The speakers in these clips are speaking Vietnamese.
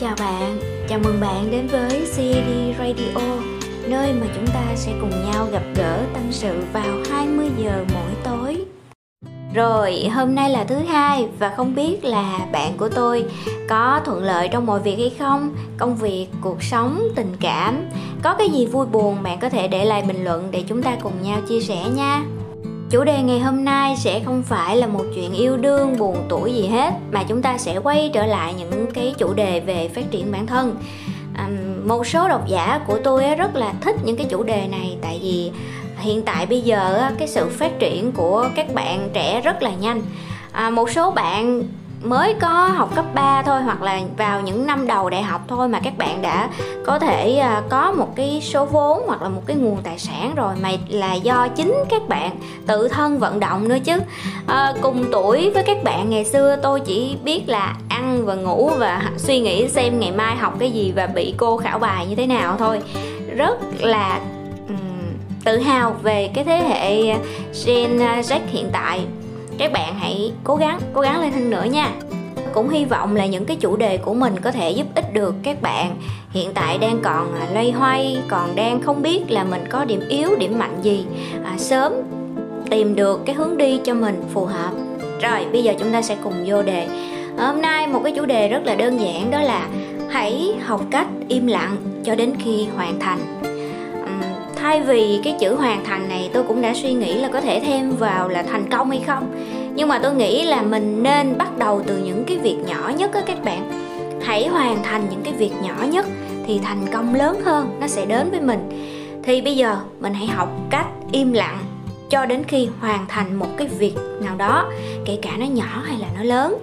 Chào bạn, chào mừng bạn đến với CD Radio Nơi mà chúng ta sẽ cùng nhau gặp gỡ tâm sự vào 20 giờ mỗi tối. Rồi, hôm nay là thứ hai và không biết là bạn của tôi có thuận lợi trong mọi việc hay không Công việc, cuộc sống, tình cảm. Có cái gì vui buồn bạn có thể để lại bình luận để chúng ta cùng nhau chia sẻ nha chủ đề ngày hôm nay sẽ không phải là một chuyện yêu đương buồn tuổi gì hết mà chúng ta sẽ quay trở lại những cái chủ đề về phát triển bản thân. À, một số độc giả của tôi rất là thích những cái chủ đề này tại vì hiện tại bây giờ cái sự phát triển của các bạn trẻ rất là nhanh. À, một số bạn mới có học cấp 3 thôi hoặc là vào những năm đầu đại học thôi mà các bạn đã có thể à, có một cái số vốn hoặc là một cái nguồn tài sản rồi mà là do chính các bạn tự thân vận động nữa chứ. À, cùng tuổi với các bạn ngày xưa tôi chỉ biết là ăn và ngủ và suy nghĩ xem ngày mai học cái gì và bị cô khảo bài như thế nào thôi. Rất là um, tự hào về cái thế hệ Gen Z hiện tại các bạn hãy cố gắng cố gắng lên hơn nữa nha. Cũng hy vọng là những cái chủ đề của mình có thể giúp ích được các bạn. Hiện tại đang còn à, loay hoay còn đang không biết là mình có điểm yếu điểm mạnh gì. À, sớm tìm được cái hướng đi cho mình phù hợp. Rồi bây giờ chúng ta sẽ cùng vô đề. Hôm nay một cái chủ đề rất là đơn giản đó là hãy học cách im lặng cho đến khi hoàn thành thay vì cái chữ hoàn thành này tôi cũng đã suy nghĩ là có thể thêm vào là thành công hay không. Nhưng mà tôi nghĩ là mình nên bắt đầu từ những cái việc nhỏ nhất á các bạn. Hãy hoàn thành những cái việc nhỏ nhất thì thành công lớn hơn nó sẽ đến với mình. Thì bây giờ mình hãy học cách im lặng cho đến khi hoàn thành một cái việc nào đó kể cả nó nhỏ hay là nó lớn.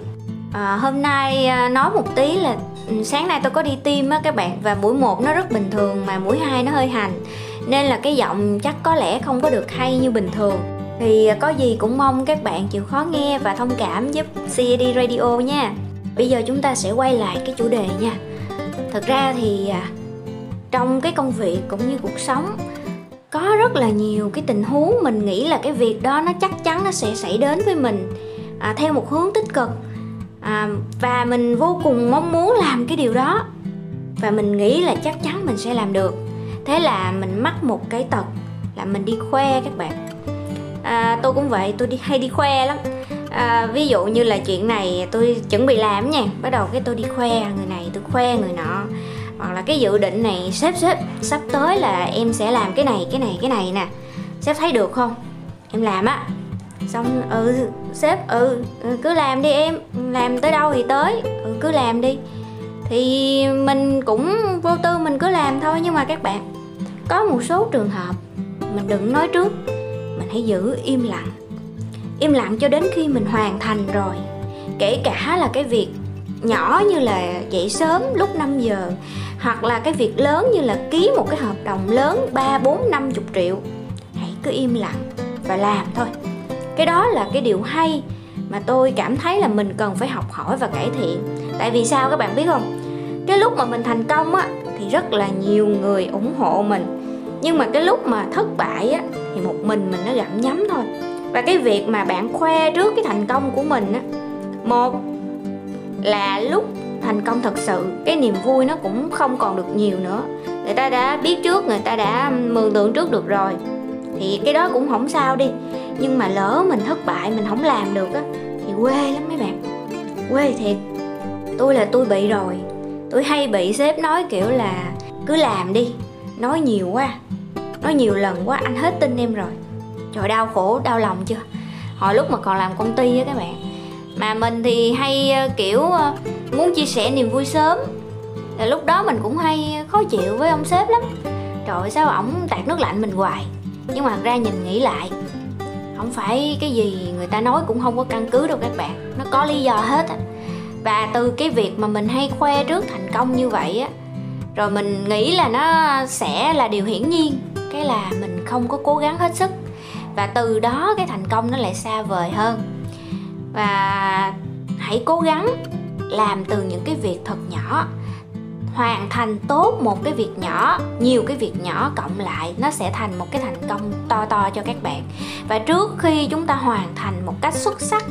À, hôm nay à, nói một tí là ừ, sáng nay tôi có đi tiêm á các bạn và mũi một nó rất bình thường mà mũi hai nó hơi hành nên là cái giọng chắc có lẽ không có được hay như bình thường. Thì có gì cũng mong các bạn chịu khó nghe và thông cảm giúp CD Radio nha. Bây giờ chúng ta sẽ quay lại cái chủ đề nha. Thật ra thì à, trong cái công việc cũng như cuộc sống có rất là nhiều cái tình huống mình nghĩ là cái việc đó nó chắc chắn nó sẽ xảy đến với mình à, theo một hướng tích cực. À, và mình vô cùng mong muốn làm cái điều đó. Và mình nghĩ là chắc chắn mình sẽ làm được thế là mình mắc một cái tật là mình đi khoe các bạn. À, tôi cũng vậy tôi đi hay đi khoe lắm. À, ví dụ như là chuyện này tôi chuẩn bị làm nha. Bắt đầu cái tôi đi khoe người này tôi khoe người nọ. Hoặc là cái dự định này sếp sếp sắp tới là em sẽ làm cái này cái này cái này nè. Sếp thấy được không? Em làm á. Xong ừ sếp ừ, ừ cứ làm đi em. Làm tới đâu thì tới. Ừ cứ làm đi. Thì mình cũng vô tư mình cứ làm thôi nhưng mà các bạn có một số trường hợp mình đừng nói trước mình hãy giữ im lặng. Im lặng cho đến khi mình hoàn thành rồi. Kể cả là cái việc nhỏ như là dậy sớm lúc 5 giờ hoặc là cái việc lớn như là ký một cái hợp đồng lớn 3, 4, 50 triệu hãy cứ im lặng và làm thôi. Cái đó là cái điều hay mà tôi cảm thấy là mình cần phải học hỏi và cải thiện. Tại vì sao các bạn biết không? Cái lúc mà mình thành công á thì rất là nhiều người ủng hộ mình nhưng mà cái lúc mà thất bại á, thì một mình mình nó gặm nhấm thôi. Và cái việc mà bạn khoe trước cái thành công của mình á, một là lúc thành công thật sự, cái niềm vui nó cũng không còn được nhiều nữa. Người ta đã biết trước, người ta đã mường tượng trước được rồi, thì cái đó cũng không sao đi. Nhưng mà lỡ mình thất bại, mình không làm được á, thì quê lắm mấy bạn. Quê thiệt. Tôi là tôi bị rồi. Tôi hay bị sếp nói kiểu là cứ làm đi nói nhiều quá. Nói nhiều lần quá, anh hết tin em rồi. Trời, đau khổ, đau lòng chưa? Hồi lúc mà còn làm công ty á các bạn. Mà mình thì hay ờ, kiểu ờ, muốn chia sẻ niềm vui sớm. Là lúc đó mình cũng hay khó chịu với ông sếp lắm. Trời sao ổng tạt nước lạnh mình hoài. Nhưng mà ra nhìn nghĩ lại, không phải cái gì người ta nói cũng không có căn cứ đâu các bạn. Nó có lý do hết á. Và từ cái việc mà mình hay khoe trước thành công như vậy á rồi mình nghĩ là nó sẽ là điều hiển nhiên, cái là mình không có cố gắng hết sức. Và từ đó cái thành công nó lại xa vời hơn. Và hãy cố gắng làm từ những cái việc thật nhỏ, hoàn thành tốt một cái việc nhỏ, nhiều cái việc nhỏ cộng lại, nó sẽ thành một cái thành công to to cho các bạn. Và trước khi chúng ta hoàn thành một cách xuất sắc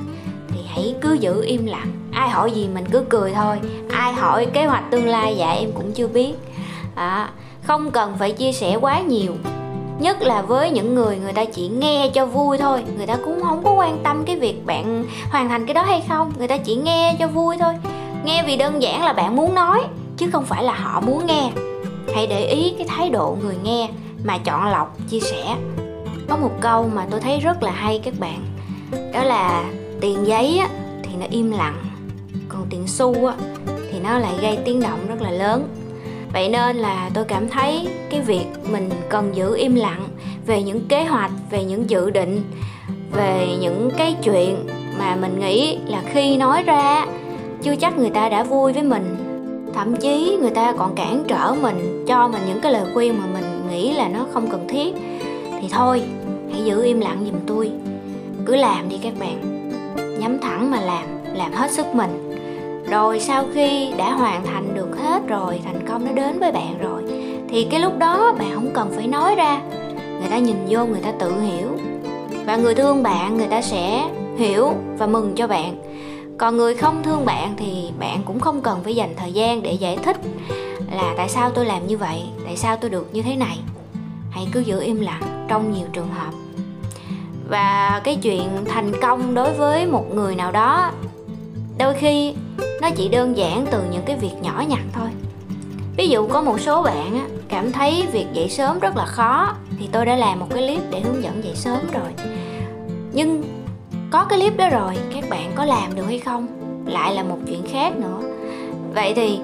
hãy cứ giữ im lặng. Ai hỏi gì mình cứ cười thôi. Ai hỏi kế hoạch tương lai dạ em cũng chưa biết. À, không cần phải chia sẻ quá nhiều. Nhất là với những người người ta chỉ nghe cho vui thôi. Người ta cũng không có quan tâm cái việc bạn hoàn thành cái đó hay không. Người ta chỉ nghe cho vui thôi. Nghe vì đơn giản là bạn muốn nói chứ không phải là họ muốn nghe. Hãy để ý cái thái độ người nghe mà chọn lọc chia sẻ. Có một câu mà tôi thấy rất là hay các bạn. Đó là tiền giấy á, thì nó im lặng. Còn tiền xu á, thì nó lại gây tiếng động rất là lớn. Vậy nên là tôi cảm thấy cái việc mình cần giữ im lặng về những kế hoạch về những dự định về những cái chuyện mà mình nghĩ là khi nói ra chưa chắc người ta đã vui với mình. Thậm chí người ta còn cản trở mình cho mình những cái lời khuyên mà mình nghĩ là nó không cần thiết. Thì thôi hãy giữ im lặng giùm tôi. Cứ làm đi các bạn nhắm thẳng mà làm làm hết sức mình. Rồi sau khi đã hoàn thành được hết rồi, thành công nó đến với bạn rồi, thì cái lúc đó bạn không cần phải nói ra. Người ta nhìn vô, người ta tự hiểu. Và người thương bạn, người ta sẽ hiểu và mừng cho bạn. Còn người không thương bạn thì bạn cũng không cần phải dành thời gian để giải thích là tại sao tôi làm như vậy, tại sao tôi được như thế này. Hãy cứ giữ im lặng trong nhiều trường hợp và cái chuyện thành công đối với một người nào đó, đôi khi nó chỉ đơn giản từ những cái việc nhỏ nhặt thôi. Ví dụ có một số bạn cảm thấy việc dậy sớm rất là khó, thì tôi đã làm một cái clip để hướng dẫn dậy sớm rồi. Nhưng có cái clip đó rồi, các bạn có làm được hay không? Lại là một chuyện khác nữa. Vậy thì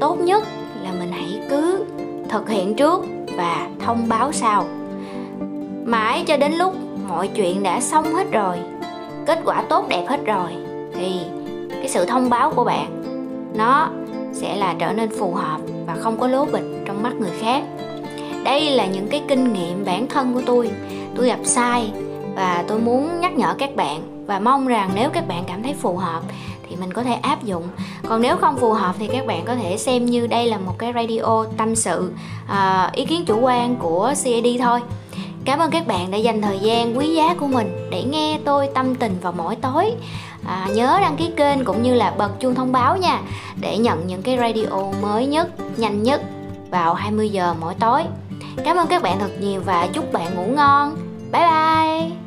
tốt nhất là mình hãy cứ thực hiện trước và thông báo sau. Mãi cho đến lúc mọi chuyện đã xong hết rồi kết quả tốt đẹp hết rồi thì cái sự thông báo của bạn nó sẽ là trở nên phù hợp và không có lố bịch trong mắt người khác. Đây là những cái kinh nghiệm bản thân của tôi. Tôi gặp sai và tôi muốn nhắc nhở các bạn và mong rằng nếu các bạn cảm thấy phù hợp thì mình có thể áp dụng. Còn nếu không phù hợp thì các bạn có thể xem như đây là một cái radio tâm sự uh, ý kiến chủ quan của CAD thôi. Cảm ơn các bạn đã dành thời gian quý giá của mình để nghe tôi tâm tình vào mỗi tối. À, nhớ đăng ký kênh cũng như là bật chuông thông báo nha để nhận những cái radio mới nhất, nhanh nhất vào 20 giờ mỗi tối. Cảm ơn các bạn thật nhiều và chúc bạn ngủ ngon. Bye bye.